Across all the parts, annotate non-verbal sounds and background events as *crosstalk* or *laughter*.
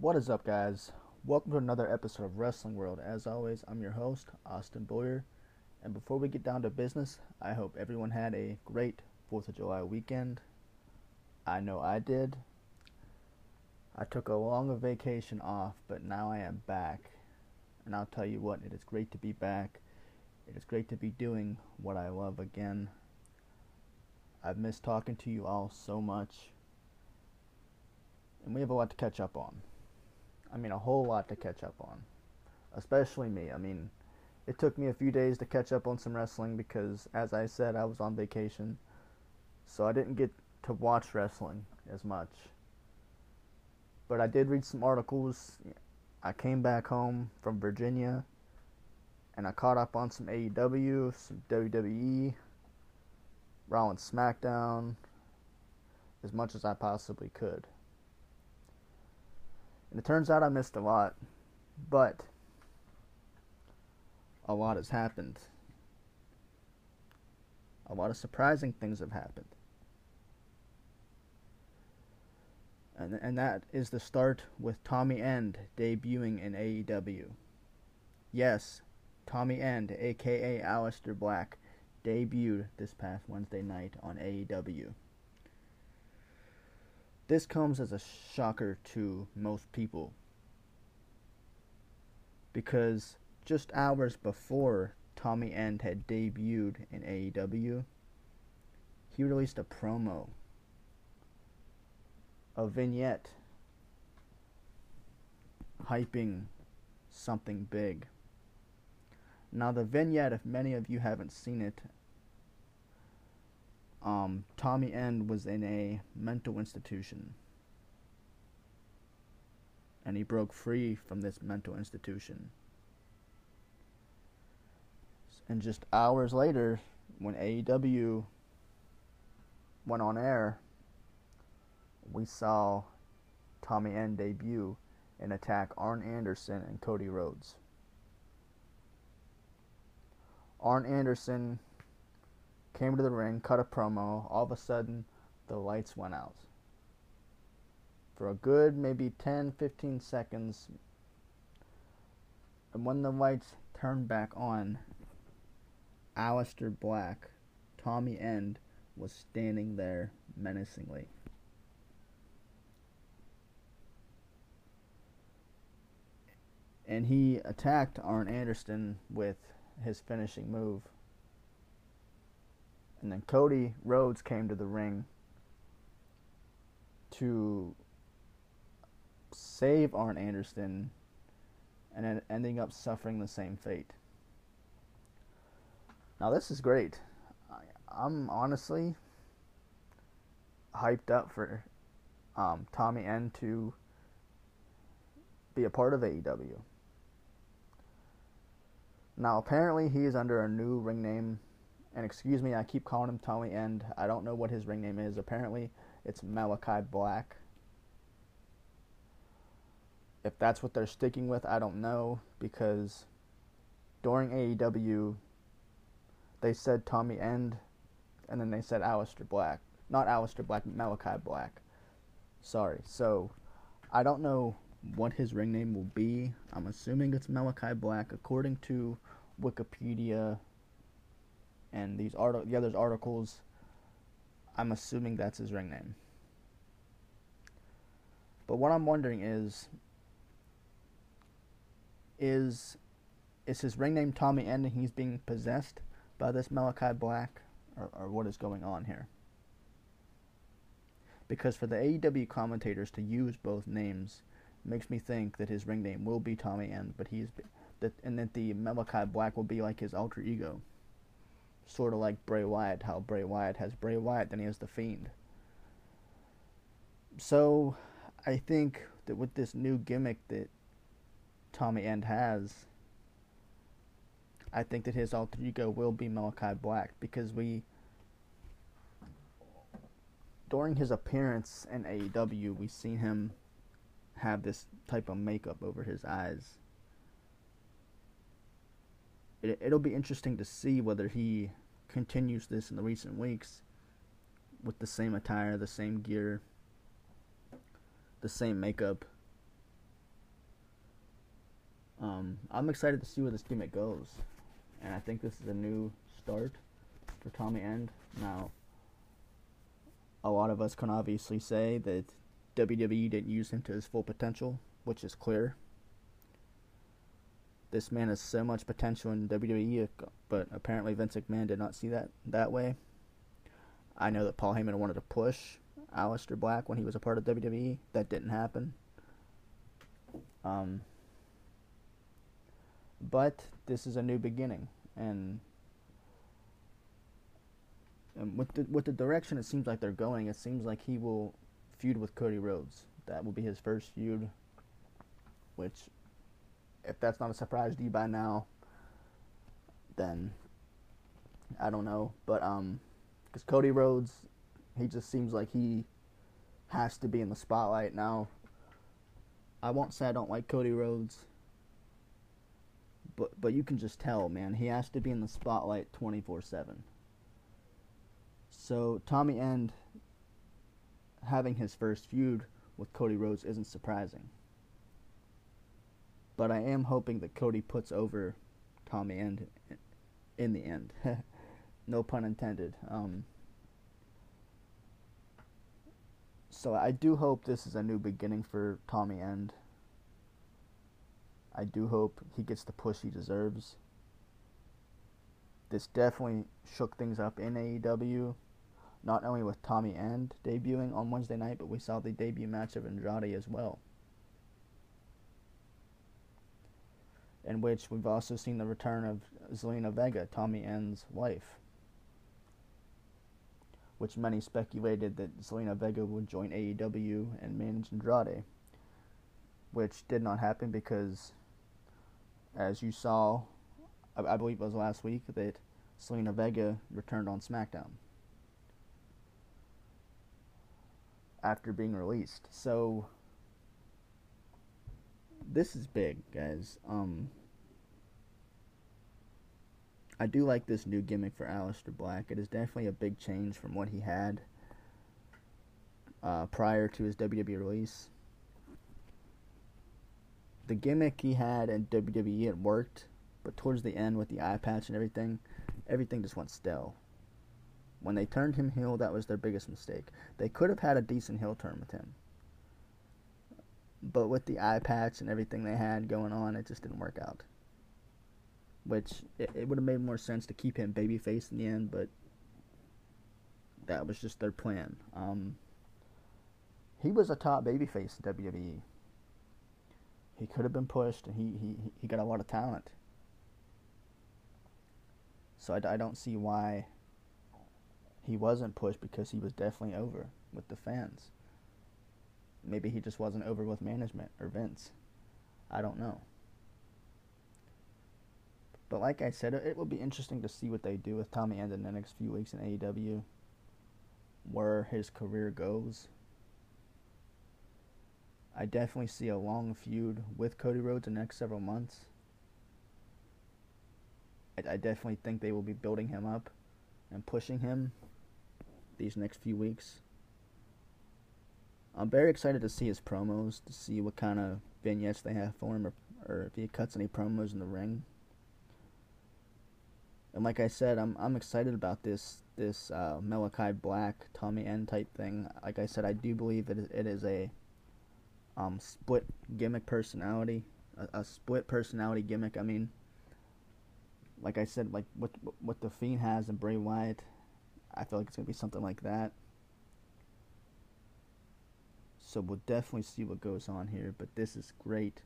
What is up, guys? Welcome to another episode of Wrestling World. As always, I'm your host, Austin Boyer. And before we get down to business, I hope everyone had a great 4th of July weekend. I know I did. I took a long vacation off, but now I am back. And I'll tell you what, it is great to be back. It is great to be doing what I love again. I've missed talking to you all so much. And we have a lot to catch up on. I mean, a whole lot to catch up on. Especially me. I mean, it took me a few days to catch up on some wrestling because, as I said, I was on vacation. So I didn't get to watch wrestling as much. But I did read some articles. I came back home from Virginia and I caught up on some AEW, some WWE, Raw and SmackDown, as much as I possibly could. And it turns out I missed a lot, but a lot has happened. A lot of surprising things have happened. And, and that is the start with Tommy End debuting in AEW. Yes, Tommy End, aka Aleister Black, debuted this past Wednesday night on AEW. This comes as a shocker to most people because just hours before Tommy End had debuted in AEW, he released a promo, a vignette hyping something big. Now, the vignette, if many of you haven't seen it, um, Tommy End was in a mental institution. And he broke free from this mental institution. And just hours later, when AEW went on air, we saw Tommy End debut and attack Arn Anderson and Cody Rhodes. Arn Anderson came to the ring, cut a promo. All of a sudden, the lights went out. For a good maybe 10 15 seconds. And when the lights turned back on, Aleister Black, Tommy End, was standing there menacingly. And he attacked Arn Anderson with his finishing move. And then Cody Rhodes came to the ring to save Arn Anderson and then ending up suffering the same fate. Now, this is great. I'm honestly hyped up for um, Tommy End to be a part of AEW. Now, apparently, he is under a new ring name. And excuse me, I keep calling him Tommy End. I don't know what his ring name is. Apparently, it's Malachi Black. If that's what they're sticking with, I don't know. Because during AEW, they said Tommy End, and then they said Aleister Black. Not Aleister Black, Malachi Black. Sorry. So, I don't know what his ring name will be. I'm assuming it's Malachi Black, according to Wikipedia and these art the others articles. I'm assuming that's his ring name. But what I'm wondering is, is is his ring name Tommy End and he's being possessed by this Malachi Black, or, or what is going on here? Because for the AEW commentators to use both names makes me think that his ring name will be Tommy End, but he's that and that the Malachi Black will be like his alter ego, sort of like Bray Wyatt. How Bray Wyatt has Bray Wyatt, then he has the Fiend. So, I think that with this new gimmick that Tommy End has, I think that his alter ego will be Malachi Black because we during his appearance in AEW, we seen him have this type of makeup over his eyes. It, it'll be interesting to see whether he continues this in the recent weeks with the same attire, the same gear, the same makeup. Um, I'm excited to see where this gimmick goes, and I think this is a new start for Tommy End. Now, a lot of us can obviously say that WWE didn't use him to his full potential, which is clear. This man has so much potential in WWE, but apparently Vince McMahon did not see that that way. I know that Paul Heyman wanted to push Aleister Black when he was a part of WWE. That didn't happen. Um, but this is a new beginning, and, and with the with the direction it seems like they're going, it seems like he will feud with Cody Rhodes. That will be his first feud, which, if that's not a surprise to you by now, then I don't know. But, um, because Cody Rhodes, he just seems like he has to be in the spotlight now. I won't say I don't like Cody Rhodes, but but you can just tell, man, he has to be in the spotlight 24/7. So Tommy End having his first feud with Cody Rhodes isn't surprising. But I am hoping that Cody puts over Tommy End in the end. *laughs* no pun intended. Um, so I do hope this is a new beginning for Tommy End. I do hope he gets the push he deserves. This definitely shook things up in AEW not only with Tommy End debuting on Wednesday night, but we saw the debut match of Andrade as well. In which we've also seen the return of Zelina Vega, Tommy End's wife. Which many speculated that Zelina Vega would join AEW and manage Andrade. Which did not happen because, as you saw, I, I believe it was last week, that Zelina Vega returned on SmackDown. after being released. So this is big, guys. Um I do like this new gimmick for Aleister Black. It is definitely a big change from what he had uh, prior to his WWE release. The gimmick he had in WWE it worked, but towards the end with the eye patch and everything, everything just went stale. When they turned him heel, that was their biggest mistake. They could have had a decent heel turn with him. But with the eye patch and everything they had going on, it just didn't work out. Which, it, it would have made more sense to keep him babyface in the end, but that was just their plan. Um, he was a top babyface in WWE. He could have been pushed, and he, he, he got a lot of talent. So I, I don't see why he wasn't pushed because he was definitely over with the fans. Maybe he just wasn't over with management or Vince. I don't know. But like I said, it will be interesting to see what they do with Tommy End in the next few weeks in AEW, where his career goes. I definitely see a long feud with Cody Rhodes in the next several months. I, I definitely think they will be building him up and pushing him these next few weeks. I'm very excited to see his promos, to see what kind of vignettes they have for him, or, or if he cuts any promos in the ring. And like I said, I'm I'm excited about this this uh, Malachi Black Tommy End type thing. Like I said, I do believe that it is a um, split gimmick personality, a, a split personality gimmick. I mean, like I said, like what what the Fiend has and Bray Wyatt, I feel like it's gonna be something like that. So we'll definitely see what goes on here, but this is great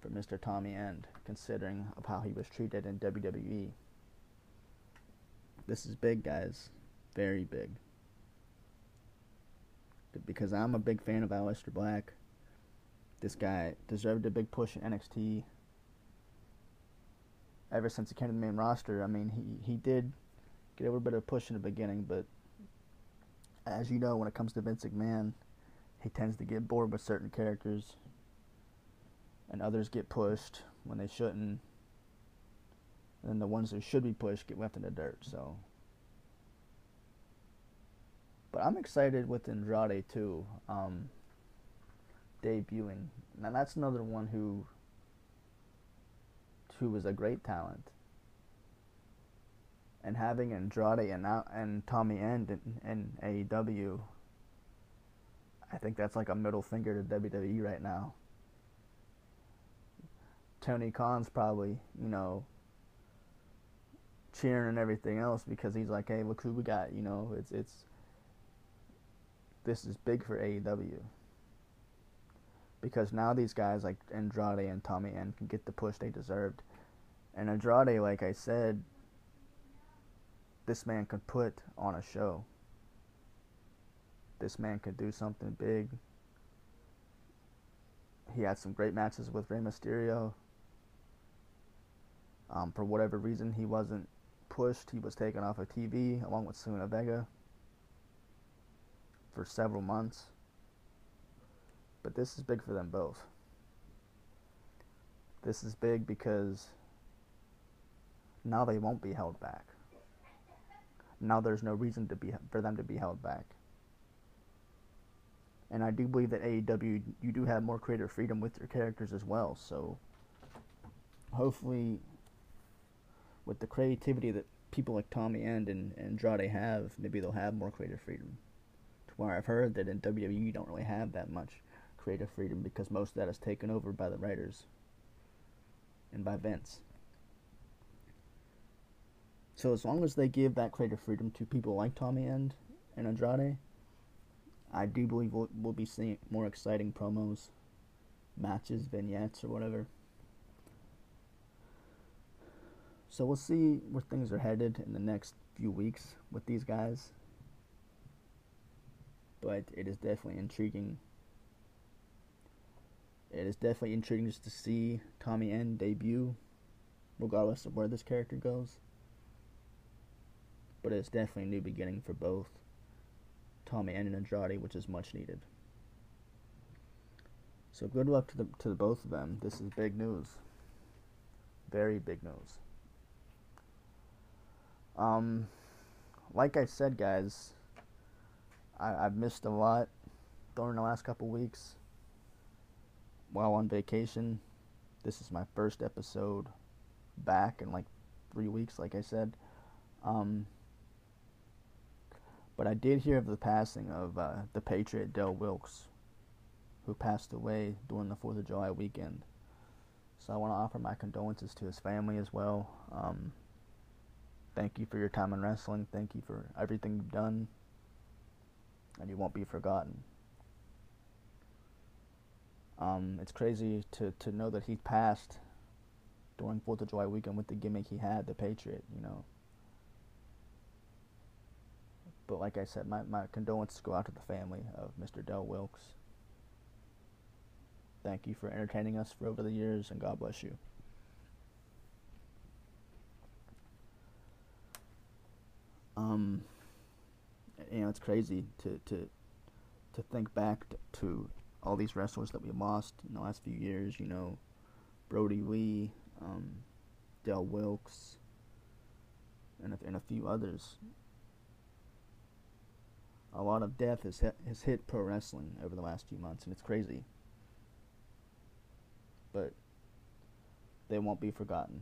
for Mr. Tommy End, considering of how he was treated in WWE. This is big, guys. Very big. Because I'm a big fan of Aleister Black. This guy deserved a big push in NXT. Ever since he came to the main roster, I mean, he, he did get a little bit of push in the beginning, but as you know, when it comes to Vince McMahon, he tends to get bored with certain characters, and others get pushed when they shouldn't. And the ones who should be pushed get left in the dirt. So, but I'm excited with Andrade too, um, debuting. Now that's another one who, who was a great talent. And having Andrade and and Tommy End in, in AEW I think that's like a middle finger to WWE right now. Tony Khan's probably, you know, cheering and everything else because he's like, hey, look who we got. You know, it's it's this is big for AEW because now these guys like Andrade and Tommy End can get the push they deserved. And Andrade, like I said, this man could put on a show this man could do something big. He had some great matches with Rey Mysterio. Um, for whatever reason, he wasn't pushed. He was taken off of TV along with Zelina Vega for several months. But this is big for them both. This is big because now they won't be held back. Now there's no reason to be for them to be held back. And I do believe that AEW, you do have more creative freedom with your characters as well. So hopefully, with the creativity that people like Tommy End and, and Andrade have, maybe they'll have more creative freedom. To where I've heard that in WWE, you don't really have that much creative freedom because most of that is taken over by the writers and by Vince. So as long as they give that creative freedom to people like Tommy End and Andrade, I do believe we'll, we'll be seeing more exciting promos, matches, vignettes, or whatever. So we'll see where things are headed in the next few weeks with these guys. But it is definitely intriguing. It is definitely intriguing just to see Tommy End debut, regardless of where this character goes. But it's definitely a new beginning for both. Tommy End and Andrade, which is much needed. So good luck to the to the both of them. This is big news. Very big news. Um, like I said, guys, I, I've missed a lot during the last couple weeks while on vacation. This is my first episode back in like three weeks, like I said. Um, but I did hear of the passing of uh, the Patriot Del Wilkes, who passed away during the 4th of July weekend. So I want to offer my condolences to his family as well. Um, thank you for your time in wrestling. Thank you for everything you've done. And you won't be forgotten. Um, it's crazy to, to know that he passed during 4th of July weekend with the gimmick he had, the Patriot, you know. But like I said, my, my condolences go out to the family of Mr. Del Wilkes. Thank you for entertaining us for over the years, and God bless you. Um, you know, it's crazy to to to think back to, all these wrestlers that we lost in the last few years. You know, Brodie Lee, um, Del Wilkes, and a, and a few others. A lot of death has hit, has hit pro wrestling over the last few months, and it's crazy. But they won't be forgotten.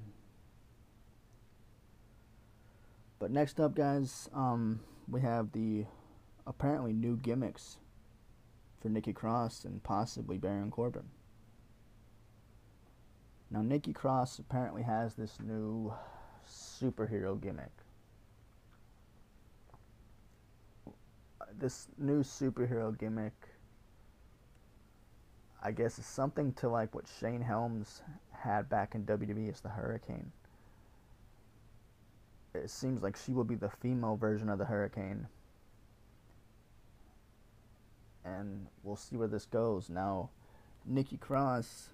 But next up, guys, um, we have the apparently new gimmicks for Nikki Cross and possibly Baron Corbin. Now, Nikki Cross apparently has this new superhero gimmick. This new superhero gimmick, I guess, is something to like what Shane Helms had back in WWE as the Hurricane. It seems like she will be the female version of the Hurricane. And we'll see where this goes. Now, Nikki Cross,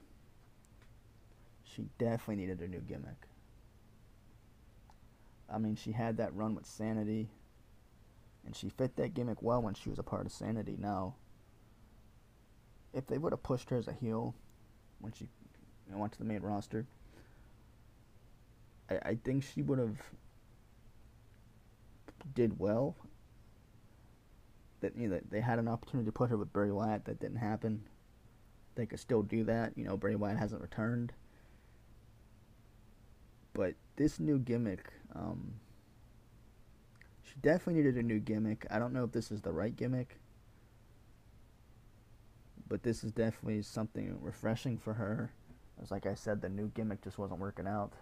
she definitely needed a new gimmick. I mean, she had that run with Sanity, and she fit that gimmick well when she was a part of Sanity. Now, if they would have pushed her as a heel when she went to the main roster, I, I think she would have did well. That you know they had an opportunity to put her with Bray Wyatt, that didn't happen. They could still do that. You know, Bray Wyatt hasn't returned. But this new gimmick, um, she definitely needed a new gimmick. I don't know if this is the right gimmick, but this is definitely something refreshing for her. As like I said, the new gimmick just wasn't working out.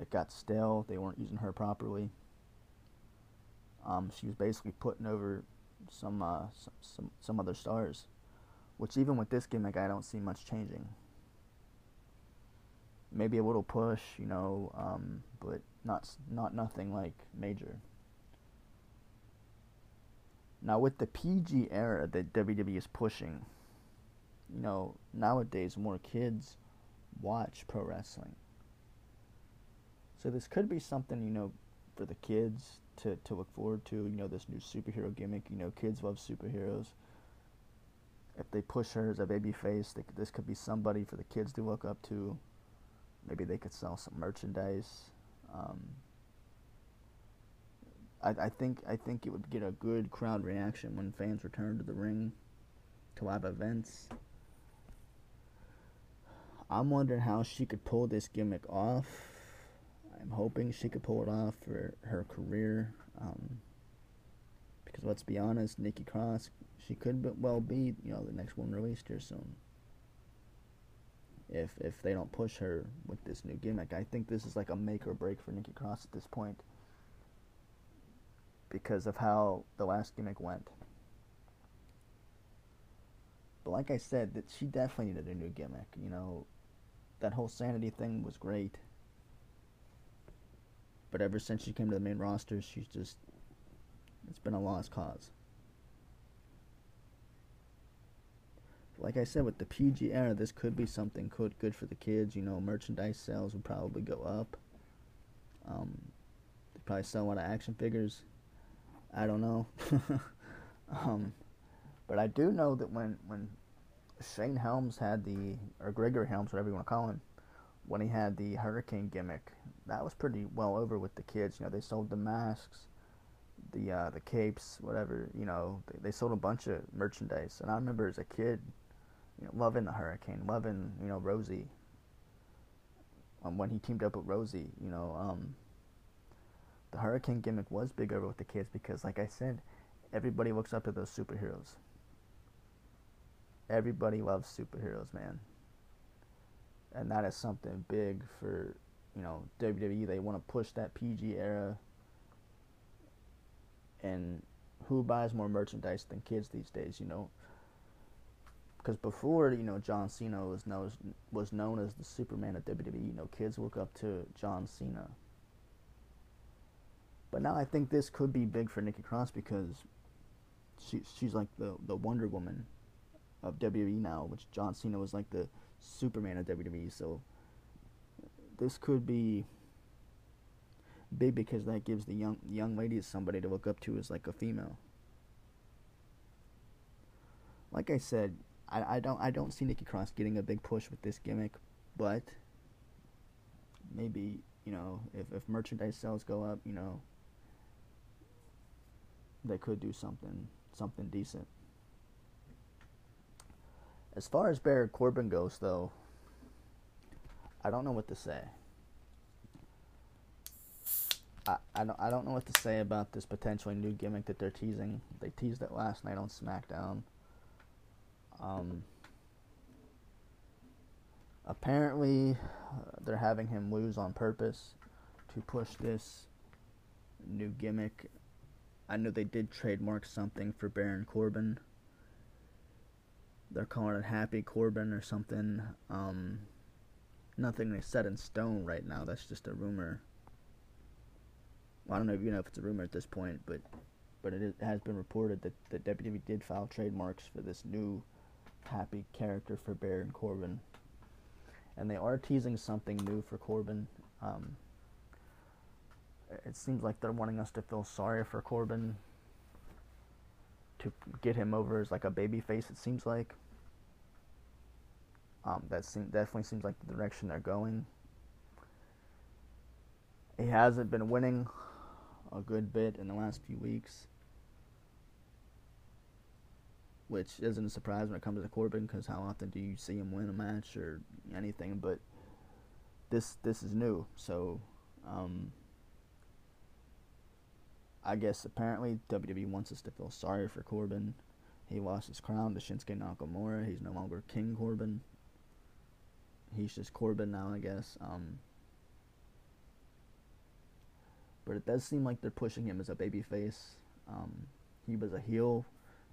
It got stale. They weren't using her properly. Um, she was basically putting over some, uh, some some some other stars, which even with this gimmick, I don't see much changing maybe a little push, you know, um, but not not nothing like major. Now with the PG era that WWE is pushing, you know, nowadays more kids watch pro wrestling. So this could be something, you know, for the kids to, to look forward to, you know, this new superhero gimmick. You know, kids love superheroes. If they push her as a baby face, they, this could be somebody for the kids to look up to. Maybe they could sell some merchandise. Um, I, I think I think it would get a good crowd reaction when fans return to the ring to live events. I'm wondering how she could pull this gimmick off. I'm hoping she could pull it off for her career. Um, because let's be honest, Nikki Cross, she could well be, you know, the next one released here soon if if they don't push her with this new gimmick. I think this is like a make or break for Nikki Cross at this point because of how the last gimmick went. But like I said, that she definitely needed a new gimmick. You know, that whole sanity thing was great. But ever since she came to the main roster, she's just it's been a lost cause. like I said, with the PG era, this could be something good good for the kids. You know, merchandise sales would probably go up. Um, they probably sell a lot of action figures. I don't know. *laughs* um, but I do know that when when Shane Helms had the or Gregory Helms, whatever you want to call him, when he had the Hurricane gimmick, that was pretty well over with the kids. You know, they sold the masks, the uh, the capes, whatever. You know, they, they sold a bunch of merchandise. And I remember as a kid you know, loving the Hurricane, loving you know Rosey. Um, when he teamed up with Rosey, you know, um, the Hurricane gimmick was big over with the kids because, like I said, everybody looks up to those superheroes. Everybody loves superheroes, man. And that is something big for, you know, WWE. They want to push that PG era. And who buys more merchandise than kids these days, you know? because before you know John Cena was known was known as the Superman of WWE. You know, kids look up to John Cena. But now I think this could be big for Nikki Cross because she she's like the the Wonder Woman of WWE now, which John Cena was like the Superman of WWE. So this could be big because that gives the young young ladies somebody to look up to as like a female. Like I said, I, I don't I don't see Nikki Cross getting a big push with this gimmick, but maybe you know, if if merchandise sales go up, you know, they could do something something decent. As far as Baron Corbin goes, though, I don't know what to say. I, I don't I don't know what to say about this potentially new gimmick that they're teasing. They teased it last night on SmackDown. Um, apparently, uh, they're having him lose on purpose to push this new gimmick. I know they did trademark something for Baron Corbin. They're calling it Happy Corbin or something. Um, nothing is set in stone right now. That's just a rumor. Well, I don't know if you know if it's a rumor at this point, but but it, has been reported that the WWE did file trademarks for this new happy character for Baron Corbin, and they are teasing something new for Corbin. Um, it seems like they're wanting us to feel sorry for Corbin to get him over as like a baby face. It seems like. Um, that seem, definitely seems like the direction they're going. He hasn't been winning a good bit in the last few weeks, which isn't a surprise when it comes to Corbin because how often do you see him win a match or anything? But this this is new, so um, I guess apparently WWE wants us to feel sorry for Corbin. He lost his crown to Shinsuke Nakamura. He's no longer King Corbin he's just Corbin now, I guess. Um, but it does seem like they're pushing him as a babyface. Um, he was a heel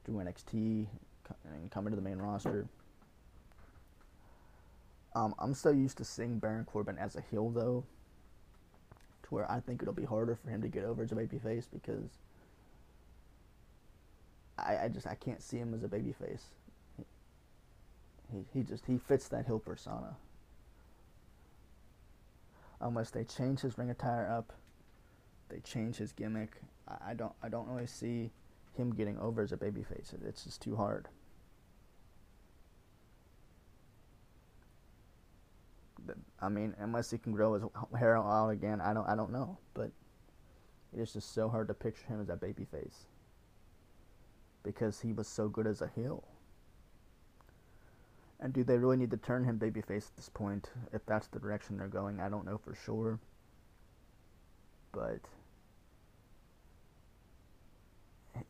through NXT and coming to the main roster. Um, I'm so used to seeing Baron Corbin as a heel though, to where I think it'll be harder for him to get over as a babyface because I, I just I can't see him as a babyface. He, he he just he fits that heel persona unless they change his ring attire up, they change his gimmick. I, I don't I don't really see him getting over as a babyface. It, it's just too hard. I mean, unless he can grow his hair out again, I don't I don't know. But it is just so hard to picture him as a babyface because he was so good as a heel. And do they really need to turn him babyface at this point? If that's the direction they're going, I don't know for sure. But *laughs*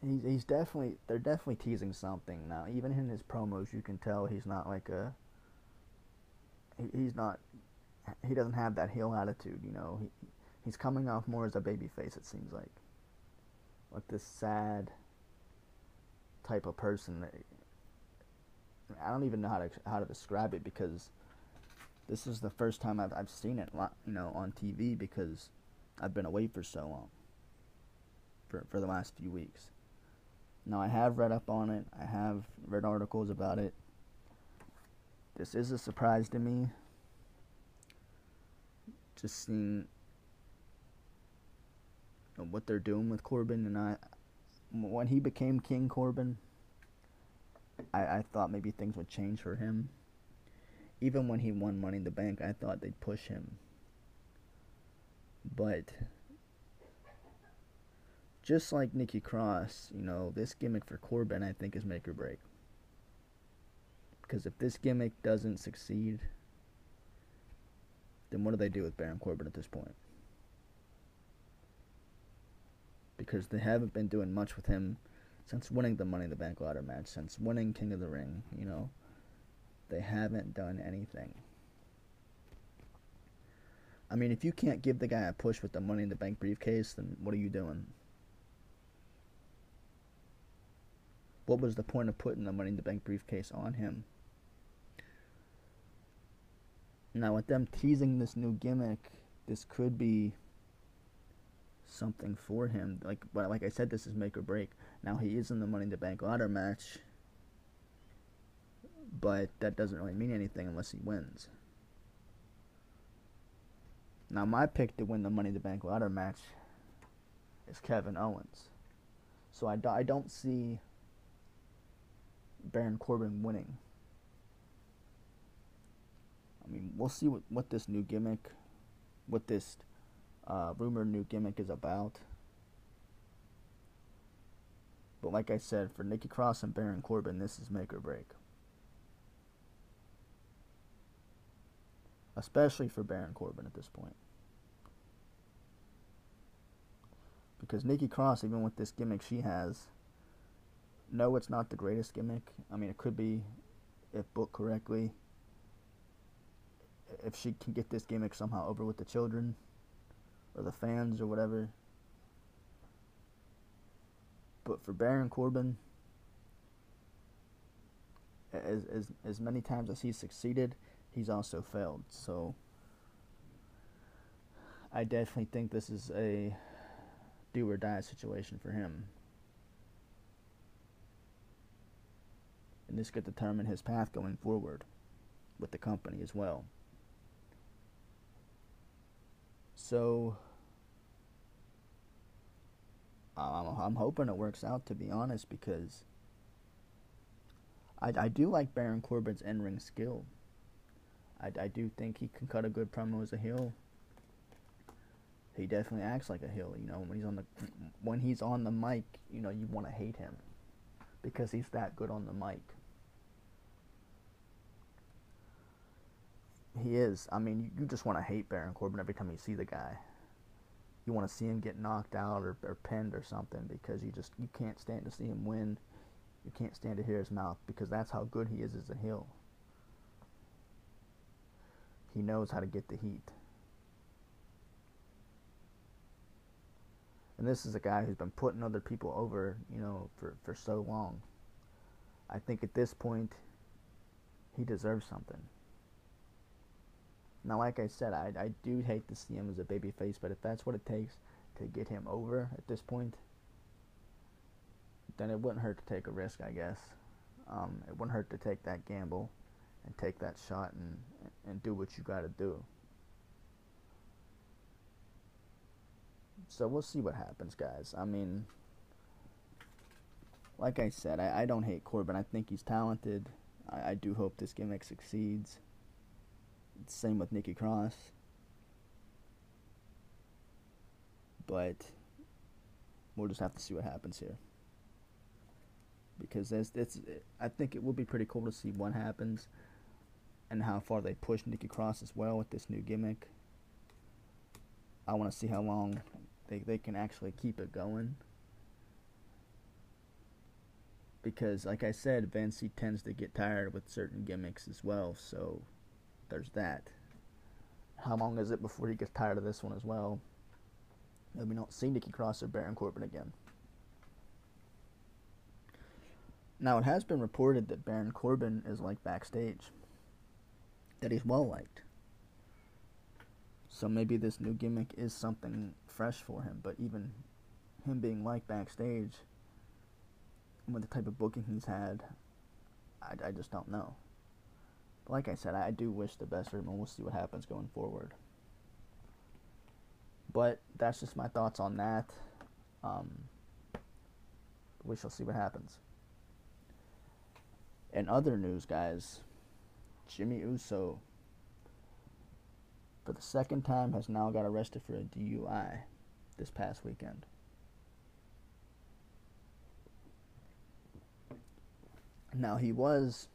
he's he's definitely they're definitely teasing something now. Even in his promos, you can tell he's not like a he, he's not he doesn't have that heel attitude. You know, he he's coming off more as a babyface. It seems like like this sad type of person that I don't even know how to how to describe it because this is the first time I've I've seen it, you know, on TV because I've been away for so long. For for the last few weeks. Now I have read up on it. I have read articles about it. This is a surprise to me. Just seeing what they're doing with Corbin and I when he became King Corbin I, I thought maybe things would change for him. Even when he won Money in the Bank, I thought they'd push him. But just like Nikki Cross, you know, this gimmick for Corbin I think is make or break. Because if this gimmick doesn't succeed, then what do they do with Baron Corbin at this point? Because they haven't been doing much with him since winning the Money in the Bank ladder match, since winning King of the Ring, you know, they haven't done anything. I mean, if you can't give the guy a push with the Money in the Bank briefcase, then what are you doing? What was the point of putting the Money in the Bank briefcase on him? Now, with them teasing this new gimmick, this could be something for him. Like, but like I said, this is make or break. Now he is in the Money in the Bank ladder match, but that doesn't really mean anything unless he wins. Now my pick to win the Money in the Bank ladder match is Kevin Owens. So I, do, I don't see Baron Corbin winning. I mean, we'll see what, what this new gimmick what this uh, rumored new gimmick is about. But like I said, for Nikki Cross and Baron Corbin, this is make or break. Especially for Baron Corbin at this point. Because Nikki Cross, even with this gimmick she has, no, it's not the greatest gimmick. I mean, it could be if booked correctly. If she can get this gimmick somehow over with the children or the fans or whatever. But for Baron Corbin, as as as many times as he's succeeded, he's also failed. So I definitely think this is a do or die situation for him. And this could determine his path going forward with the company as well. So I'm, I'm hoping it works out to be honest because I, I do like Baron Corbin's in ring skill. I, I do think he can cut a good promo as a heel. He definitely acts like a heel. You know when he's on the when he's on the mic, you know you want to hate him because he's that good on the mic. He is. I mean, you just want to hate Baron Corbin every time you see the guy. You want to see him get knocked out or, or pinned or something because you just you can't stand to see him win. You can't stand to hear his mouth because that's how good he is as a heel. He knows how to get the heat. And this is a guy who's been putting other people over, you know, for, for so long. I think at this point, he deserves something. Now, like I said, I, I do hate to see him as a babyface, but if that's what it takes to get him over at this point, then it wouldn't hurt to take a risk, I guess. Um, it wouldn't hurt to take that gamble and take that shot and and do what you got to do. So we'll see what happens, guys. I mean, like I said, I, I don't hate Corbin. I think he's talented. I, I do hope this gimmick succeeds. Same with Nikki Cross. But we'll just have to see what happens here. Because it's, it's, I think it will be pretty cool to see what happens and how far they push Nikki Cross as well with this new gimmick. I want to see how long they, they can actually keep it going. Because, like I said, Vince he tends to get tired with certain gimmicks as well, so there's that. How long is it before he gets tired of this one as well? And we don't see Nikki Cross or Baron Corbin again. Now, it has been reported that Baron Corbin is like backstage, that he's well liked. So maybe this new gimmick is something fresh for him, but even him being liked backstage, with the type of booking he's had, I, I just don't know. Like I said, I do wish the best for him, and we'll see what happens going forward. But that's just my thoughts on that. Um, we shall see what happens. In other news, guys, Jimmy Uso, for the second time, has now got arrested for a DUI this past weekend. Now, he was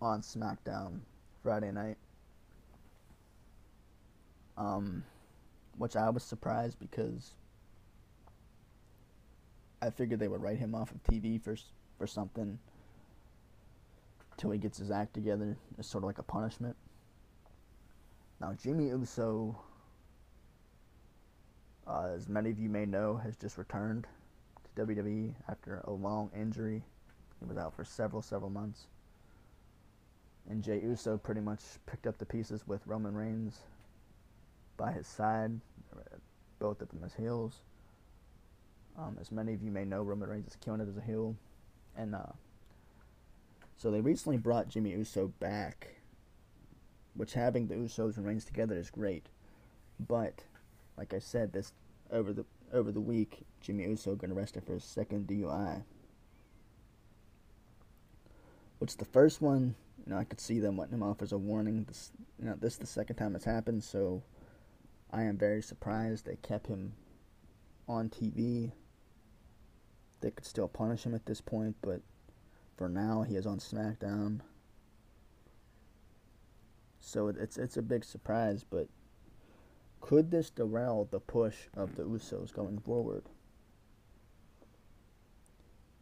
on SmackDown Friday night. Um, which I was surprised because I figured they would write him off of TV for for something till he gets his act together. It's sort of like a punishment. Now, Jimmy Uso, uh, as many of you may know, has just returned to WWE after a long injury. He was out for several, several months and Jey Uso pretty much picked up the pieces with Roman Reigns by his side, both of them as heels. Um, as many of you may know, Roman Reigns is killing it as a heel, and uh, so they recently brought Jimmy Uso back, which having the Usos and Reigns together is great, but like I said, this over the over the week, Jimmy Uso got arrested for his second DUI. Which the first one you know, I could see them letting him off as a warning. This, you know, this is the second time it's happened, so I am very surprised they kept him on TV. They could still punish him at this point, but for now he is on SmackDown. So it's it's a big surprise, but could this derail the push of the Usos going forward?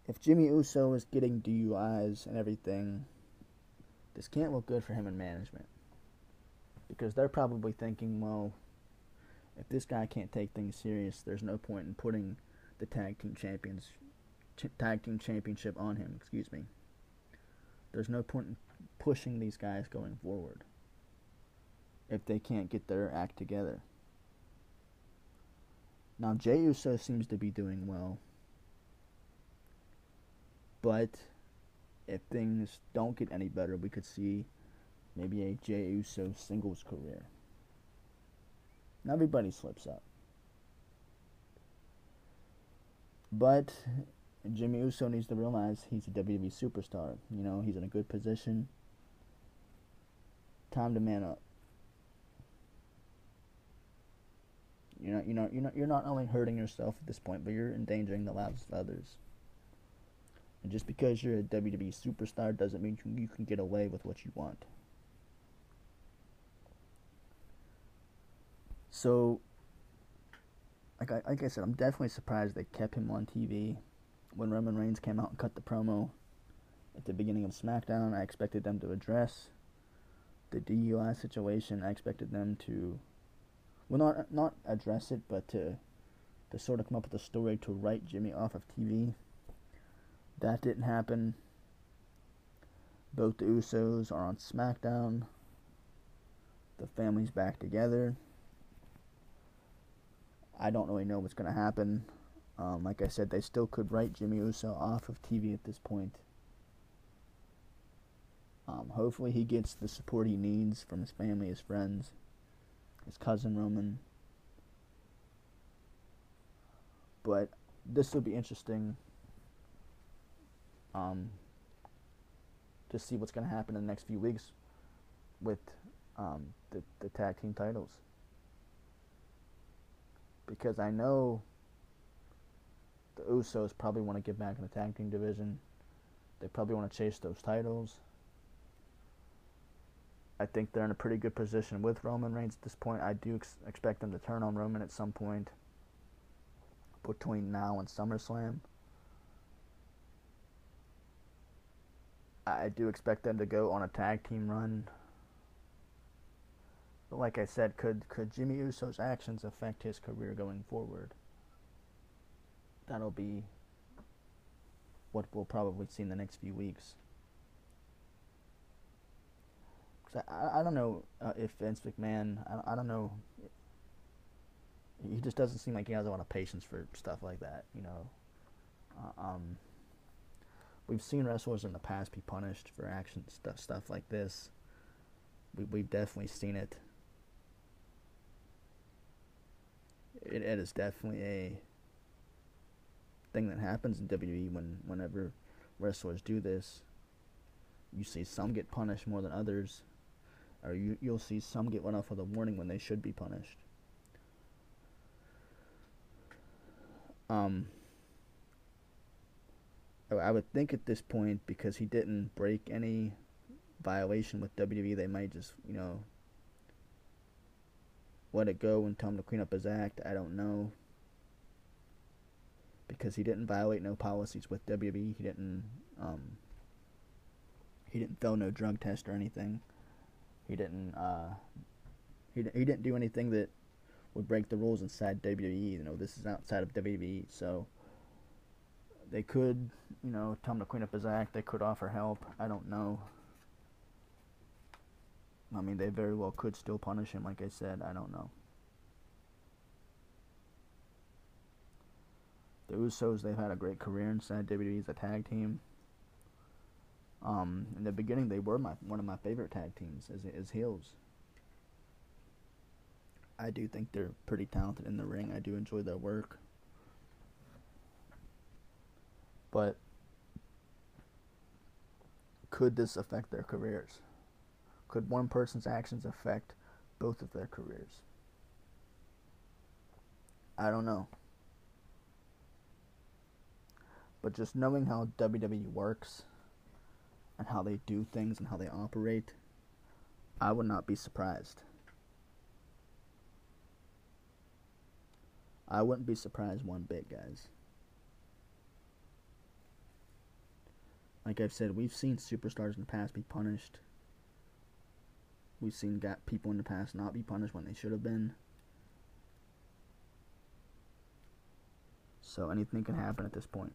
If Jimmy Uso is getting DUIs and everything, this can't look good for him in management. Because they're probably thinking, well, if this guy can't take things serious, there's no point in putting the tag team champions ch- tag team championship on him, excuse me. There's no point in pushing these guys going forward if they can't get their act together. Now Jey Uso seems to be doing well. But if things don't get any better, we could see maybe a Jey Uso singles career. Everybody slips up. But Jimmy Uso needs to realize he's a WWE superstar. You know, he's in a good position. Time to man up. You're not, you're not, you're not, you're not only hurting yourself at this point, but you're endangering the lives of others. And just because you're a WWE superstar doesn't mean you can get away with what you want. So, like I, like I said, I'm definitely surprised they kept him on TV. When Roman Reigns came out and cut the promo at the beginning of SmackDown, I expected them to address the DUI situation. I expected them to, well, not not address it, but to to sort of come up with a story to write Jimmy off of TV. That didn't happen. Both the Usos are on SmackDown. The family's back together. I don't really know what's going to happen. Um, like I said, they still could write Jimmy Uso off of TV at this point. Um, hopefully, he gets the support he needs from his family, his friends, his cousin Roman. But this will be interesting um, to see what's going to happen in the next few weeks with um, the, the tag team titles because I know the Usos probably want to get back in the tag team division. They probably want to chase those titles. I think they're in a pretty good position with Roman Reigns at this point. I do ex- expect them to turn on Roman at some point between now and SummerSlam. I do expect them to go on a tag team run but like I said, could could Jimmy Uso's actions affect his career going forward? That'll be what we'll probably see in the next few weeks. Cause I, I don't know uh, if Vince McMahon, I, I don't know, he just doesn't seem like he has a lot of patience for stuff like that, you know. Uh, um, we've seen wrestlers in the past be punished for action stuff, stuff like this. We, we've definitely seen it it, it is definitely a thing that happens in WWE when whenever wrestlers do this. You see some get punished more than others, or you you'll see some get one off with a warning when they should be punished. Um, I would think at this point because he didn't break any violation with WWE, they might just you know let it go and tell him to clean up his act. I don't know. Because he didn't violate no policies with WWE. He didn't um, he didn't fail no drug test or anything. He didn't uh, he he didn't do anything that would break the rules inside WWE. You know, this is outside of WWE, so they could, you know, tell him to clean up his act. They could offer help. I don't know. I mean, they very well could still punish him, like I said. I don't know. The Usos, they've had a great career inside WWE as a tag team. Um, in the beginning, they were my one of my favorite tag teams as as heels. I do think they're pretty talented in the ring. I do enjoy their work. But could this affect their careers? Could one person's actions affect both of their careers? I don't know. But just knowing how WWE works and how they do things and how they operate, I would not be surprised. I wouldn't be surprised one bit, guys. Like I've said, we've seen superstars in the past be punished. We've seen got people in the past not be punished when they should have been. So anything can happen at this point.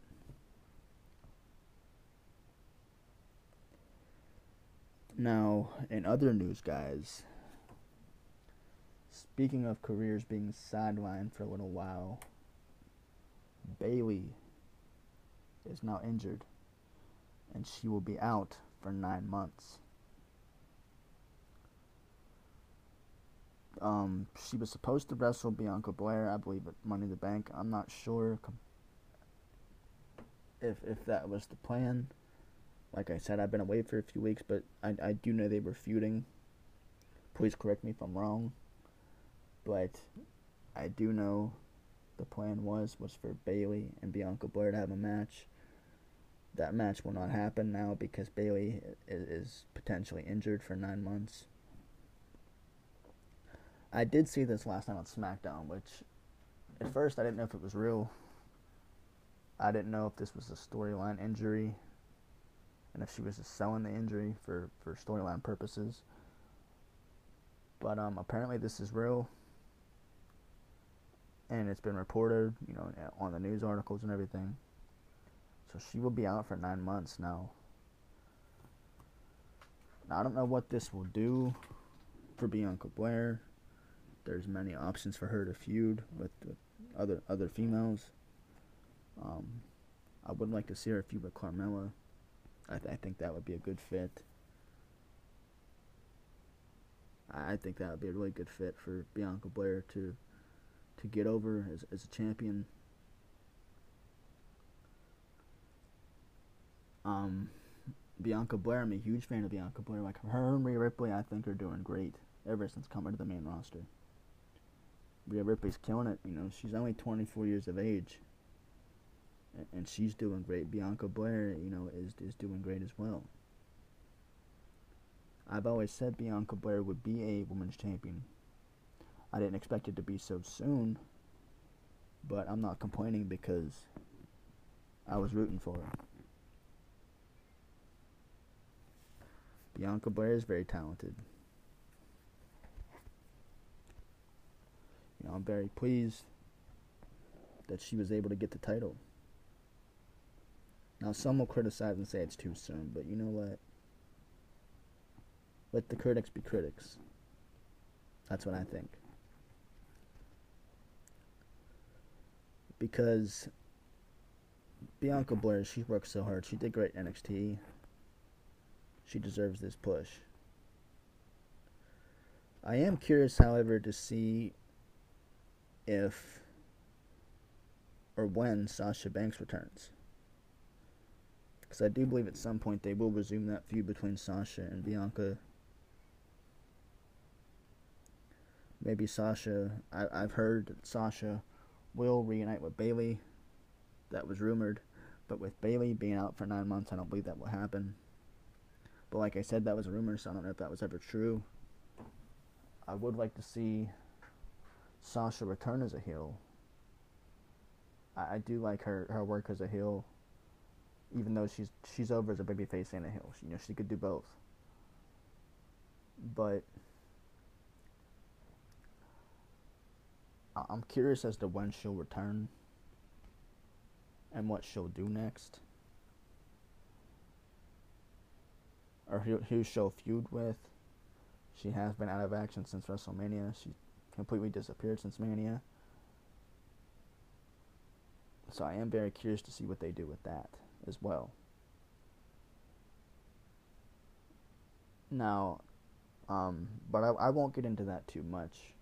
Now, in other news, guys, speaking of careers being sidelined for a little while, Bayley is now injured and she will be out for nine months. Um, she was supposed to wrestle Bianca Belair, I believe, at Money in the Bank. I'm not sure if if that was the plan. Like I said, I've been away for a few weeks, but I I do know they were feuding. Please correct me if I'm wrong. But I do know the plan was was for Bayley and Bianca Belair to have a match that match will not happen now because Bayley is potentially injured for nine months. I did see this last night on SmackDown, which at first I didn't know if it was real. I didn't know if this was a storyline injury and if she was just selling the injury for, for storyline purposes. But um, apparently this is real. And it's been reported, you know, on the news articles and everything. So she will be out for nine months now. now I don't know what this will do for Bianca Belair. There's many options for her to feud with, with other other females. Um, I would like to see her feud with Carmella. I, th- I think that would be a good fit. I think that would be a really good fit for Bianca Belair to to get over as as a champion. Um, Bianca Belair, I'm a huge fan of Bianca Belair. Like her and Rhea Ripley, I think are doing great ever since coming to the main roster. Rhea Ripley's killing it. You know, she's only 24 years of age, and she's doing great. Bianca Belair, you know, is is doing great as well. I've always said Bianca Belair would be a women's champion. I didn't expect it to be so soon, but I'm not complaining because I was rooting for her. Bianca Belair is very talented. You know, I'm very pleased that she was able to get the title. Now, some will criticize and say it's too soon, but you know what? Let the critics be critics. That's what I think. Because Bianca Belair, she worked so hard. She did great NXT. She deserves this push. I am curious, however, to see if or when Sasha Banks returns. Because I do believe at some point they will resume that feud between Sasha and Bianca. Maybe Sasha, I, I've heard that Sasha will reunite with Bayley. That was rumored. But with Bayley being out for nine months, I don't believe that will happen. But like I said, that was a rumor, so I don't know if that was ever true. I would like to see Sasha return as a heel. I, I do like her, her work as a heel, even though she's she's over as a babyface and a heel. She, you know, she could do both. But I'm curious as to when she'll return and what she'll do next. Or who, she'll feud with. She has been out of action since WrestleMania. She completely disappeared since Mania. So I am very curious to see what they do with that as well. Now, um, but I, I won't get into that too much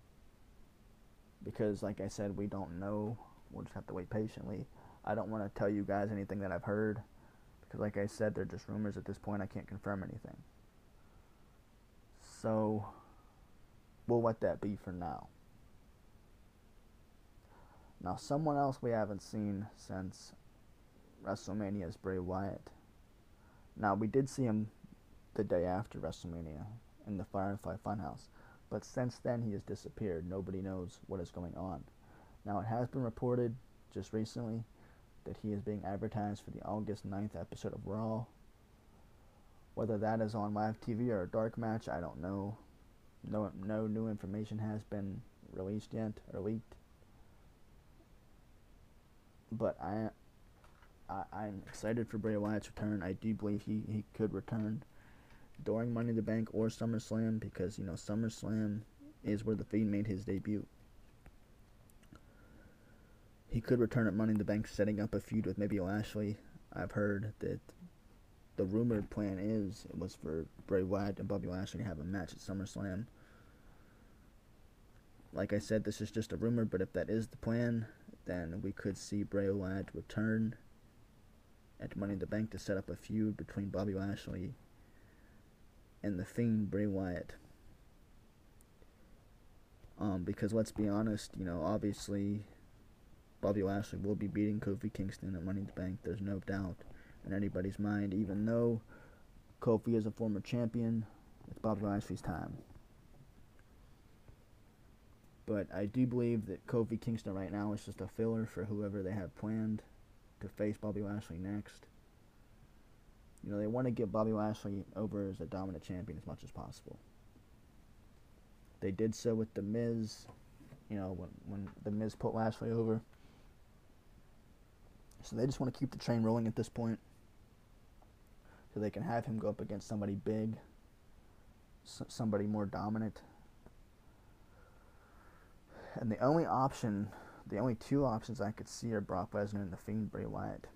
because, like I said, we don't know. We'll just have to wait patiently. I don't want to tell you guys anything that I've heard because, like I said, they're just rumors at this point. I can't confirm anything. So, we'll let that be for now. Now, someone else we haven't seen since WrestleMania is Bray Wyatt. Now, we did see him the day after WrestleMania in the Firefly Funhouse, but since then he has disappeared. Nobody knows what is going on. Now, it has been reported just recently that he is being advertised for the August 9th episode of Raw. Whether that is on live TV or a dark match, I don't know. No, no new information has been released yet or leaked. But I, I I'm excited for Bray Wyatt's return. I do believe he, he could return during Money in the Bank or SummerSlam because you know SummerSlam is where the Fiend made his debut. He could return at Money in the Bank, setting up a feud with maybe Lashley. I've heard that the rumored plan is it was for Bray Wyatt and Bobby Lashley to have a match at SummerSlam. Like I said, this is just a rumor, but if that is the plan, then we could see Bray Wyatt return at Money in the Bank to set up a feud between Bobby Lashley and the Fiend Bray Wyatt. Um, because let's be honest, you know, obviously Bobby Lashley will be beating Kofi Kingston at Money in the Bank. There's no doubt in anybody's mind, even though Kofi is a former champion. It's Bobby Lashley's time. But I do believe that Kofi Kingston right now is just a filler for whoever they have planned to face Bobby Lashley next. You know, they want to get Bobby Lashley over as a dominant champion as much as possible. They did so with The Miz, you know, when, when The Miz put Lashley over. So they just want to keep the train rolling at this point. So they can have him go up against somebody big, somebody more dominant. And the only option, the only two options I could see are Brock Lesnar and The Fiend Bray Wyatt.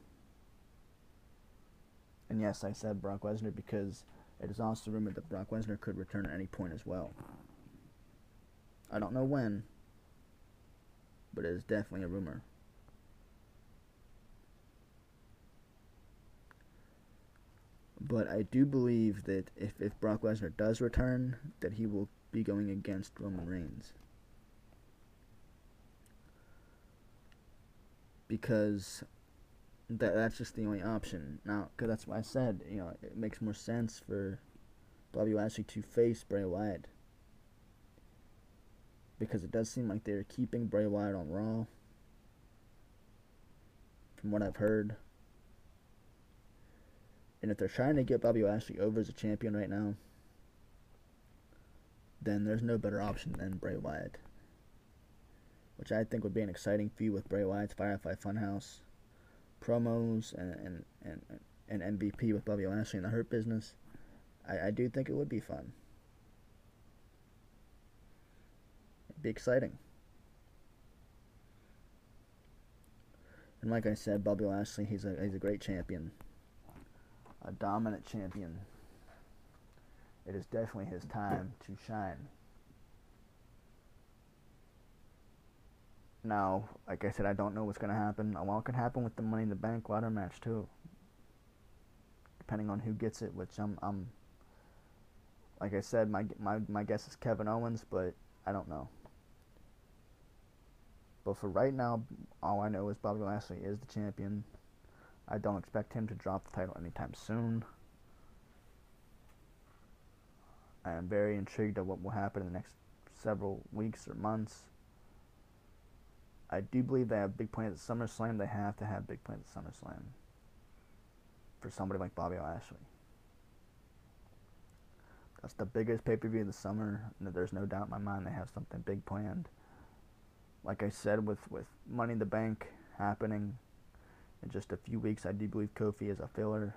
And yes, I said Brock Lesnar because it is also rumored that Brock Lesnar could return at any point as well. I don't know when, but it is definitely a rumor. But I do believe that if, if Brock Lesnar does return, that he will be going against Roman Reigns. Because that that's just the only option now. Because that's why I said you know it makes more sense for Bobby Lashley to face Bray Wyatt. Because it does seem like they're keeping Bray Wyatt on Raw. From what I've heard. And if they're trying to get Bobby Lashley over as a champion right now, then there's no better option than Bray Wyatt. Which I think would be an exciting feud with Bray Wyatt's Firefly Funhouse promos and and, and, and MVP with Bobby Lashley in the Hurt Business. I, I do think it would be fun. It'd be exciting. And like I said, Bobby Lashley, he's a he's a great champion a dominant champion. It is definitely his time to shine. Now, like I said, I don't know what's going to happen. A lot can happen with the Money in the Bank ladder match too, depending on who gets it. Which I'm, I'm, like I said, my my my guess is Kevin Owens, but I don't know. But for right now, all I know is Bobby Lashley is the champion. I don't expect him to drop the title anytime soon. I am very intrigued at what will happen in the next several weeks or months. I do believe they have big plans at SummerSlam. They have to have big plans at SummerSlam for somebody like Bobby Lashley. That's the biggest pay per view of the summer, there's no doubt in my mind they have something big planned. Like I said, with, with Money in the Bank happening in just a few weeks. I do believe Kofi is a filler.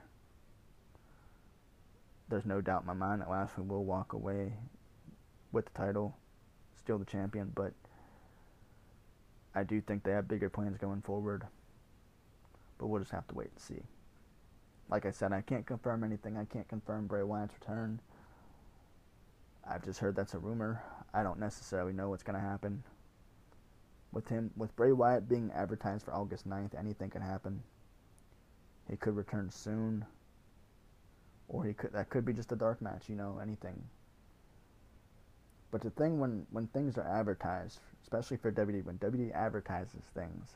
There's no doubt in my mind that Lashley will walk away with the title, still the champion, but I do think they have bigger plans going forward. But we'll just have to wait and see. Like I said, I can't confirm anything. I can't confirm Bray Wyatt's return. I've just heard that's a rumor. I don't necessarily know what's going to happen with him with Bray Wyatt being advertised for August 9th, anything can happen. He could return soon. Or he could that could be just a dark match, you know, anything. But the thing when when things are advertised, especially for WWE, when WWE advertises things,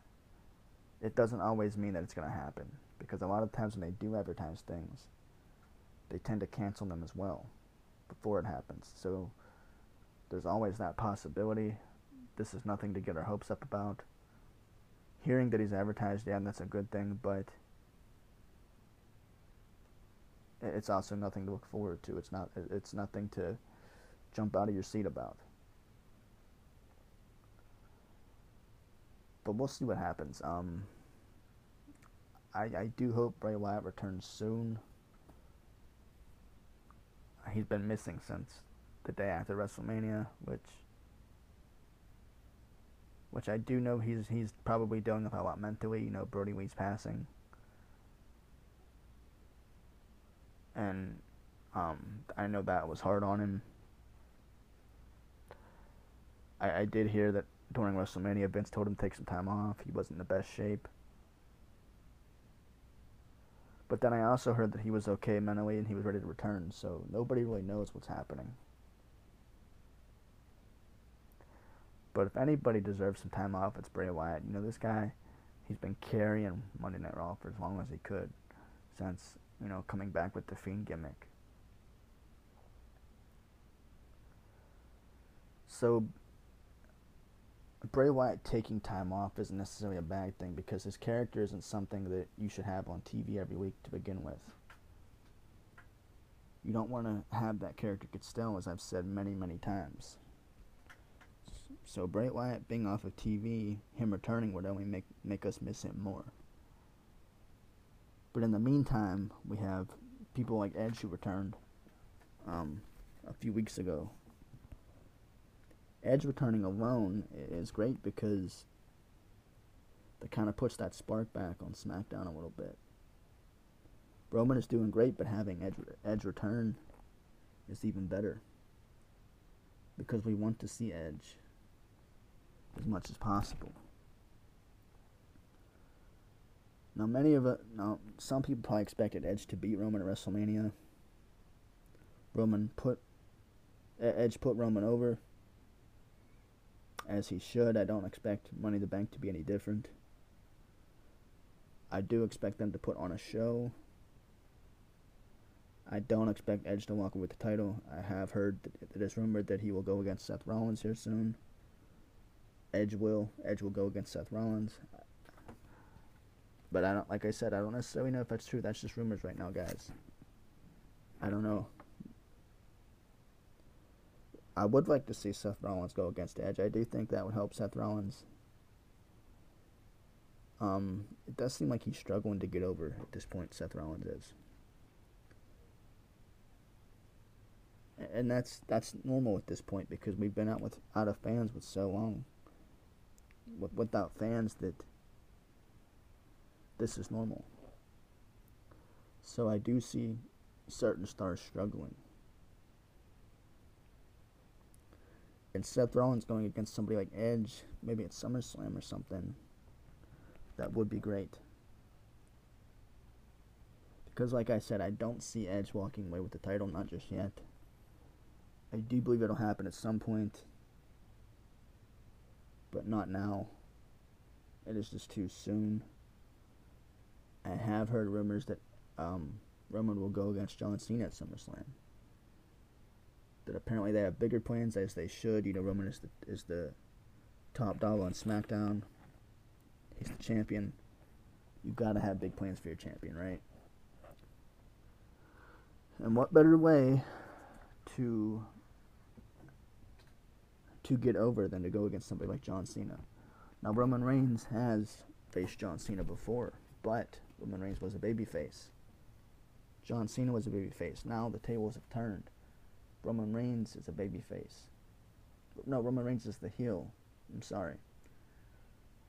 it doesn't always mean that it's going to happen because a lot of times when they do advertise things, they tend to cancel them as well before it happens. So there's always that possibility. This is nothing to get our hopes up about. Hearing that he's advertised, yeah, that's a good thing, but it's also nothing to look forward to. It's not. It's nothing to jump out of your seat about. But we'll see what happens. Um, I I do hope Bray Wyatt returns soon. He's been missing since the day after WrestleMania, which which I do know he's he's probably dealing with a lot mentally. You know, Brodie Lee's passing, and um, I know that was hard on him. I, I did hear that during WrestleMania, Vince told him to take some time off. He wasn't in the best shape. But then I also heard that he was okay mentally and he was ready to return, so nobody really knows what's happening. But if anybody deserves some time off, it's Bray Wyatt. You know, this guy, he's been carrying Monday Night Raw for as long as he could since, you know, coming back with the Fiend gimmick. So, Bray Wyatt taking time off isn't necessarily a bad thing because his character isn't something that you should have on TV every week to begin with. You don't want to have that character get stale, as I've said many, many times. So Bray Wyatt being off of TV, him returning would only make make us miss him more. But in the meantime, we have people like Edge who returned um, a few weeks ago. Edge returning alone is great because that kind of puts that spark back on SmackDown a little bit. Roman is doing great, but having Edge, Edge return is even better because we want to see Edge as much as possible. Now, many of it, now some people probably expected Edge to beat Roman at WrestleMania. Roman put Edge put Roman over, as he should. I don't expect Money in the Bank to be any different. I do expect them to put on a show. I don't expect Edge to walk away with the title. I have heard that it is rumored that he will go against Seth Rollins here soon. Edge will. Edge will go against Seth Rollins. But I don't, like I said, I don't necessarily know if that's true. That's just rumors right now, guys. I don't know. I would like to see Seth Rollins go against Edge. I do think that would help Seth Rollins. Um, it does seem like he's struggling to get over at this point. Seth Rollins is, and that's that's normal at this point because we've been out with out of fans with so long without fans that this is normal. So I do see certain stars struggling. And Seth Rollins going against somebody like Edge, maybe at SummerSlam or something, that would be great. Because, like I said, I don't see Edge walking away with the title, not just yet. I do believe it'll happen at some point but not now. It is just too soon. I have heard rumors that um, Roman will go against John Cena at SummerSlam. That apparently they have bigger plans, as they should. You know, Roman is the is the top dog on SmackDown. He's the champion. You gotta have big plans for your champion, right? And what better way to to get over than to go against somebody like John Cena. Now, Roman Reigns has faced John Cena before, but Roman Reigns was a babyface. John Cena was a babyface. Now the tables have turned. Roman Reigns is a babyface. No, Roman Reigns is the heel. I'm sorry.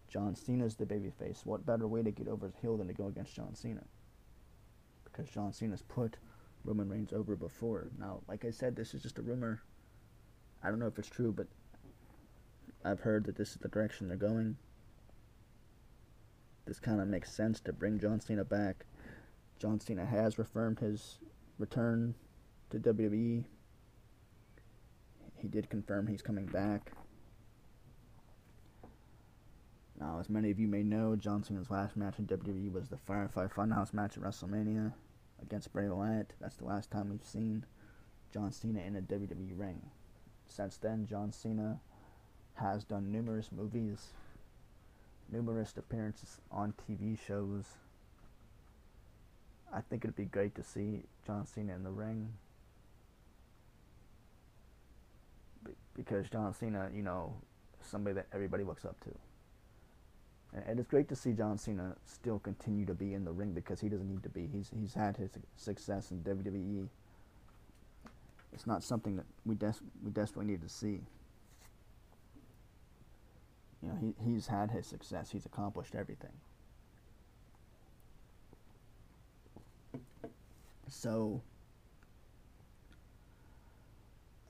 John Cena is the babyface. What better way to get over the heel than to go against John Cena? Because John Cena's put Roman Reigns over before. Now, like I said, this is just a rumor. I don't know if it's true, but I've heard that this is the direction they're going. This kind of makes sense to bring John Cena back. John Cena has reaffirmed his return to WWE. he did confirm he's coming back. Now, as many of you may know, John Cena's last match in WWE was the Firefly Funhouse match at WrestleMania against Bray Wyatt. That's the last time we've seen John Cena in a WWE ring. Since then, John Cena has done numerous movies, numerous appearances on TV shows. I think it'd be great to see John Cena in the ring. Because John Cena, you know, somebody that everybody looks up to. And it's great to see John Cena still continue to be in the ring because he doesn't need to be. He's he's had his success in WWE. It's not something that we des- we desperately need to see. You know, he he's had his success. He's accomplished everything. So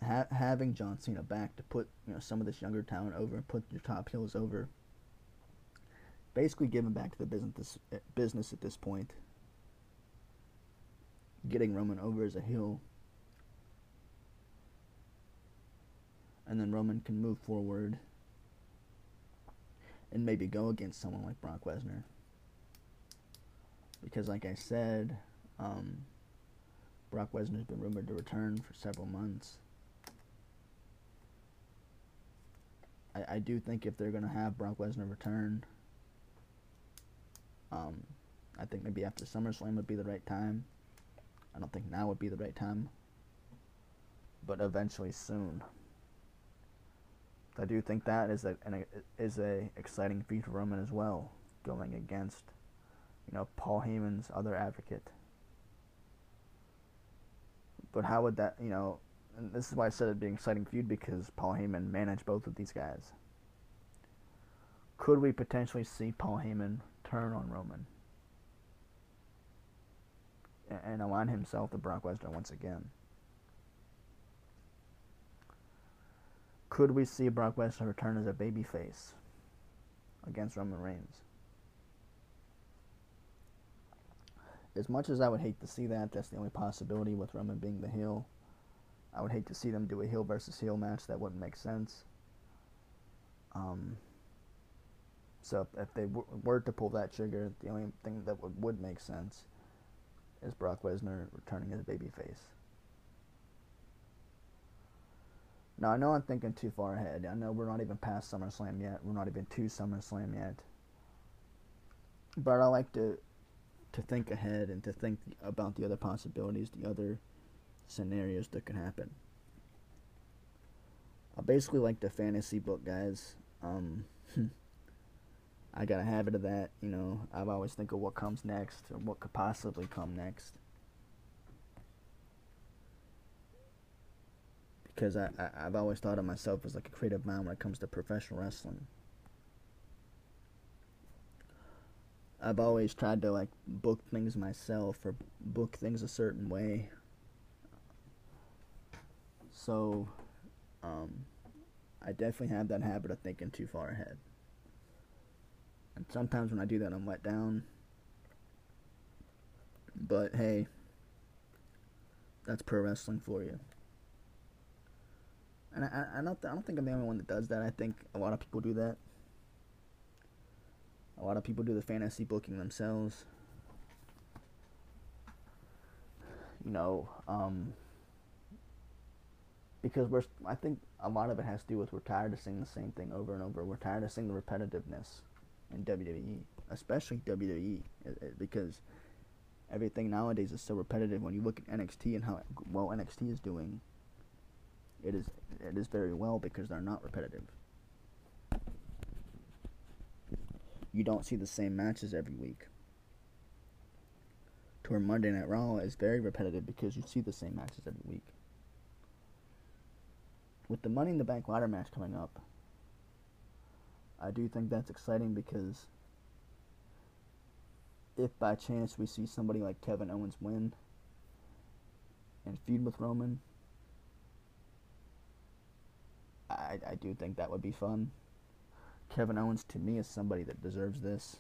ha- having John Cena back to put you know some of this younger talent over, and put your top heels over basically giving back to the business eh, business at this point. Getting Roman over as a heel. And then Roman can move forward and maybe go against someone like Brock Lesnar. Because, like I said, um, Brock Lesnar's been rumored to return for several months. I, I do think if they're going to have Brock Lesnar return, um, I think maybe after SummerSlam would be the right time. I don't think now would be the right time, but eventually soon. I do think that is a an, is a exciting feat for Roman as well, going against, you know, Paul Heyman's other advocate. But how would that, you know, and this is why I said it'd be an exciting feud because Paul Heyman managed both of these guys. Could we potentially see Paul Heyman turn on Roman and align himself to Brock Lesnar once again. Could we see Brock Lesnar return as a babyface against Roman Reigns? As much as I would hate to see that, that's the only possibility with Roman being the heel. I would hate to see them do a heel versus heel match. That wouldn't make sense. Um, so if they w- were to pull that trigger, the only thing that would, would make sense is Brock Lesnar returning as a babyface. Now I know I'm thinking too far ahead. I know we're not even past SummerSlam yet. We're not even to SummerSlam yet. But I like to to think ahead and to think about the other possibilities, the other scenarios that could happen. I basically like the fantasy book, guys. Um, *laughs* I got a habit of that. You know, I've always think of what comes next or what could possibly come next. Because I, I, I've always thought of myself as like a creative mind when it comes to professional wrestling. I've always tried to like book things myself or book things a certain way. So, um, I definitely have that habit of thinking too far ahead. And sometimes when I do that, I'm let down. But hey, that's pro wrestling for you. And I, I don't, I don't think I'm the only one that does that. I think a lot of people do that. A lot of people do the fantasy booking themselves. You know, um, because we're, I think a lot of it has to do with we're tired of seeing the same thing over and over. We're tired of seeing the repetitiveness in WWE, especially WWE, because everything nowadays is so repetitive. When you look at NXT and how well NXT is doing, it is it is very well because they're not repetitive. You don't see the same matches every week. To where Monday Night Raw is very repetitive because you see the same matches every week. With the Money in the Bank ladder match coming up, I do think that's exciting because if by chance we see somebody like Kevin Owens win and feud with Roman, I, I do think that would be fun. Kevin Owens to me is somebody that deserves this.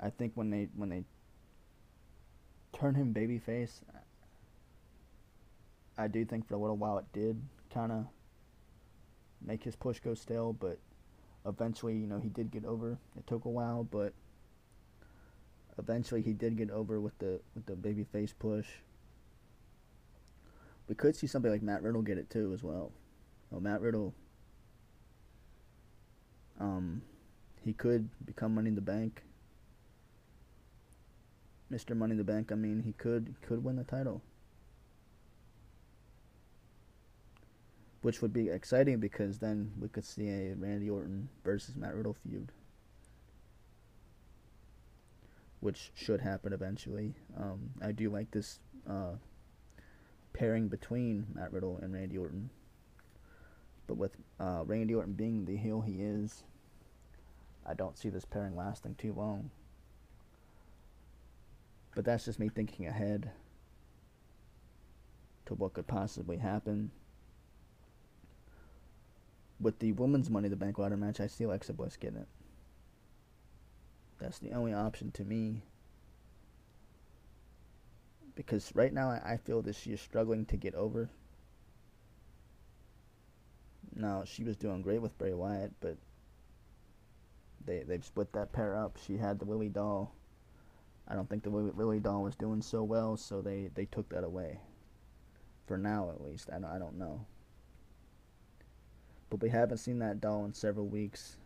I think when they when they turn him babyface, I do think for a little while it did kind of make his push go stale, but eventually, you know, he did get over. It took a while, but eventually he did get over with the with the babyface push. We could see somebody like Matt Riddle get it too as well. Well, Matt Riddle, um, he could become Money in the Bank. Mr. Money in the Bank. I mean, he could could win the title. which would be exciting because then we could see a Randy Orton versus Matt Riddle feud, which should happen eventually. Um, I do like this uh, pairing between Matt Riddle and Randy Orton, but with uh, Randy Orton being the heel he is, I don't see this pairing lasting too long. But that's just me thinking ahead to what could possibly happen with the women's Money the Bank ladder match, I see Alexa Bliss getting it. That's the only option to me. Because right now, I feel that she is struggling to get over. Now, she was doing great with Bray Wyatt, but they, they've split that pair up. She had the Lilly doll. I don't think the Lilly doll was doing so well, so they, they took that away. For now, at least. I don't, I don't know but we haven't seen that doll in several weeks.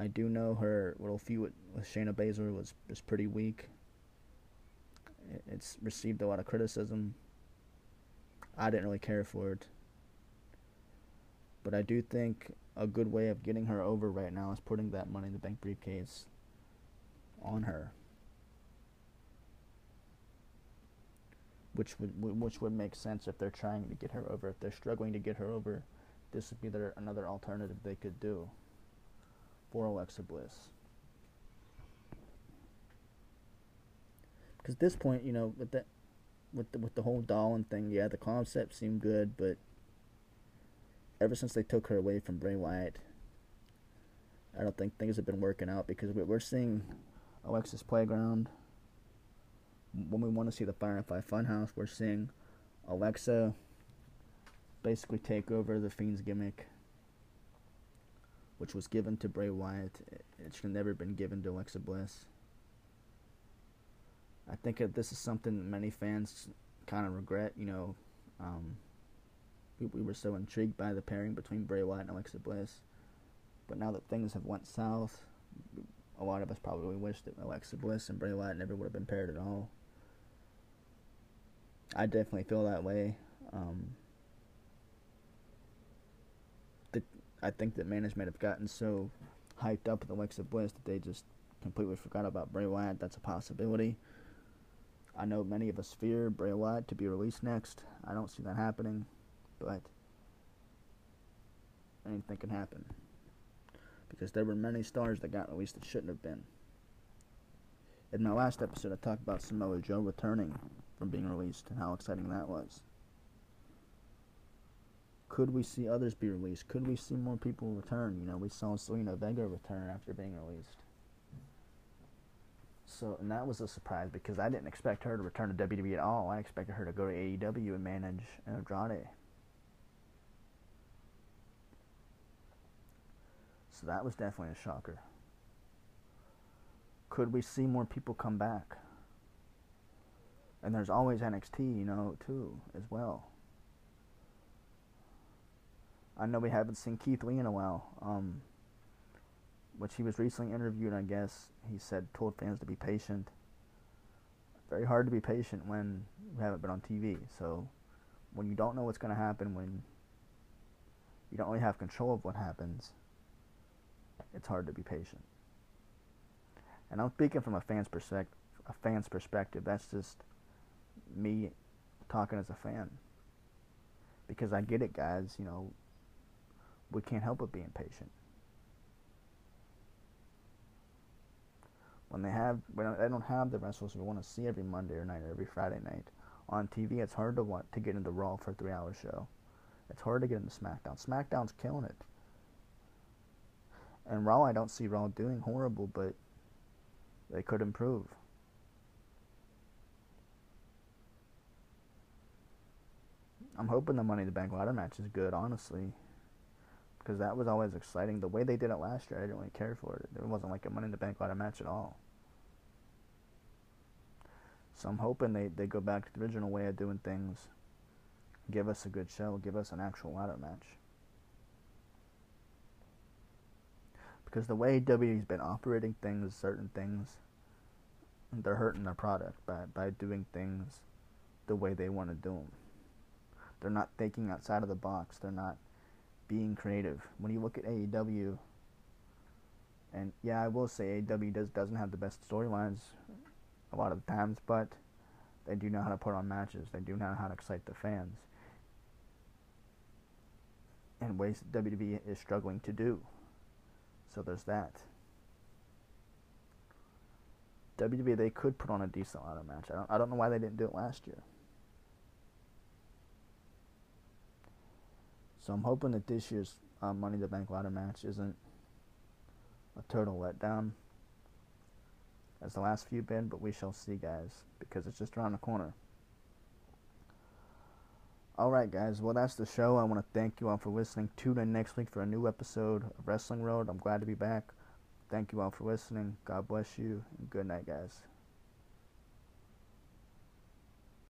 I do know her little feud with, with Shayna Baszler was, was pretty weak. It's received a lot of criticism. I didn't really care for it. But I do think a good way of getting her over right now is putting that Money in the Bank briefcase on her. Which would which would make sense if they're trying to get her over. If they're struggling to get her over, this would be their, another alternative they could do for Alexa Bliss. Because at this point, you know, with that, with the, with the whole Dolan thing, yeah, the concept seemed good, but ever since they took her away from Bray Wyatt, I don't think things have been working out because we're seeing Alexa's Playground. When we want to see the Firefly Funhouse, we're seeing Alexa basically take over the Fiend's gimmick, which was given to Bray Wyatt. It should have never been given to Alexa Bliss. I think this is something many fans kind of regret. You know, um, we, we were so intrigued by the pairing between Bray Wyatt and Alexa Bliss, but now that things have went south, a lot of us probably wish that Alexa Bliss and Bray Wyatt never would have been paired at all. I definitely feel that way. Um, I think that management have gotten so hyped up with Alexa Bliss that they just completely forgot about Bray Wyatt. That's a possibility. I know many of us fear Bray Wyatt to be released next. I don't see that happening, but anything can happen. Because there were many stars that got released that shouldn't have been. In my last episode, I talked about Samoa Joe returning from being released and how exciting that was. Could we see others be released? Could we see more people return? You know, we saw Zelina Vega return after being released. So, and that was a surprise because I didn't expect her to return to WWE at all. I expected her to go to AEW and manage Andrade. So that was definitely a shocker. Could we see more people come back? And there's always NXT, you know, too, as well. I know we haven't seen Keith Lee in a while. Um, which he was recently interviewed, I guess he said told fans to be patient. Very hard to be patient when you haven't been on TV. So when you don't know what's going to happen, when you don't really have control of what happens, it's hard to be patient. And I'm speaking from a fan's perspective. A fan's perspective. That's just me talking as a fan. Because I get it, guys. You know, we can't help but be impatient. When they have, when they don't have the wrestlers we want to see every Monday or night or every Friday night on TV, it's hard to want to get into Raw for a three-hour show. It's hard to get into SmackDown. SmackDown's killing it. And Raw, I don't see Raw doing horrible, but they could improve. I'm hoping the Money in the Bank ladder match is good, honestly. Because that was always exciting. The way they did it last year, I didn't really care for it. It wasn't like a Money in the Bank ladder match at all. So I'm hoping they, they go back to the original way of doing things. Give us a good show. Give us an actual ladder match. Because the way WWE's been operating things, certain things, they're hurting their product by, by doing things the way they want to do them. They're not thinking outside of the box. They're not being creative. When you look at AEW, and yeah, I will say AEW does doesn't have the best storylines a lot of the times, but they do know how to put on matches. They do know how to excite the fans. In ways WWE is struggling to do. So there's that. WWE they could put on a decent ladder match. I don't I don't know why they didn't do it last year. So I'm hoping that this year's uh, Money in the Bank ladder match isn't a total letdown as the last few been, but we shall see, guys, because it's just around the corner. Alright, guys, well, that's the show. I want to thank you all for listening. Tune in next week for a new episode of Wrestling Road. I'm glad to be back. Thank you all for listening. God bless you, and good night, guys.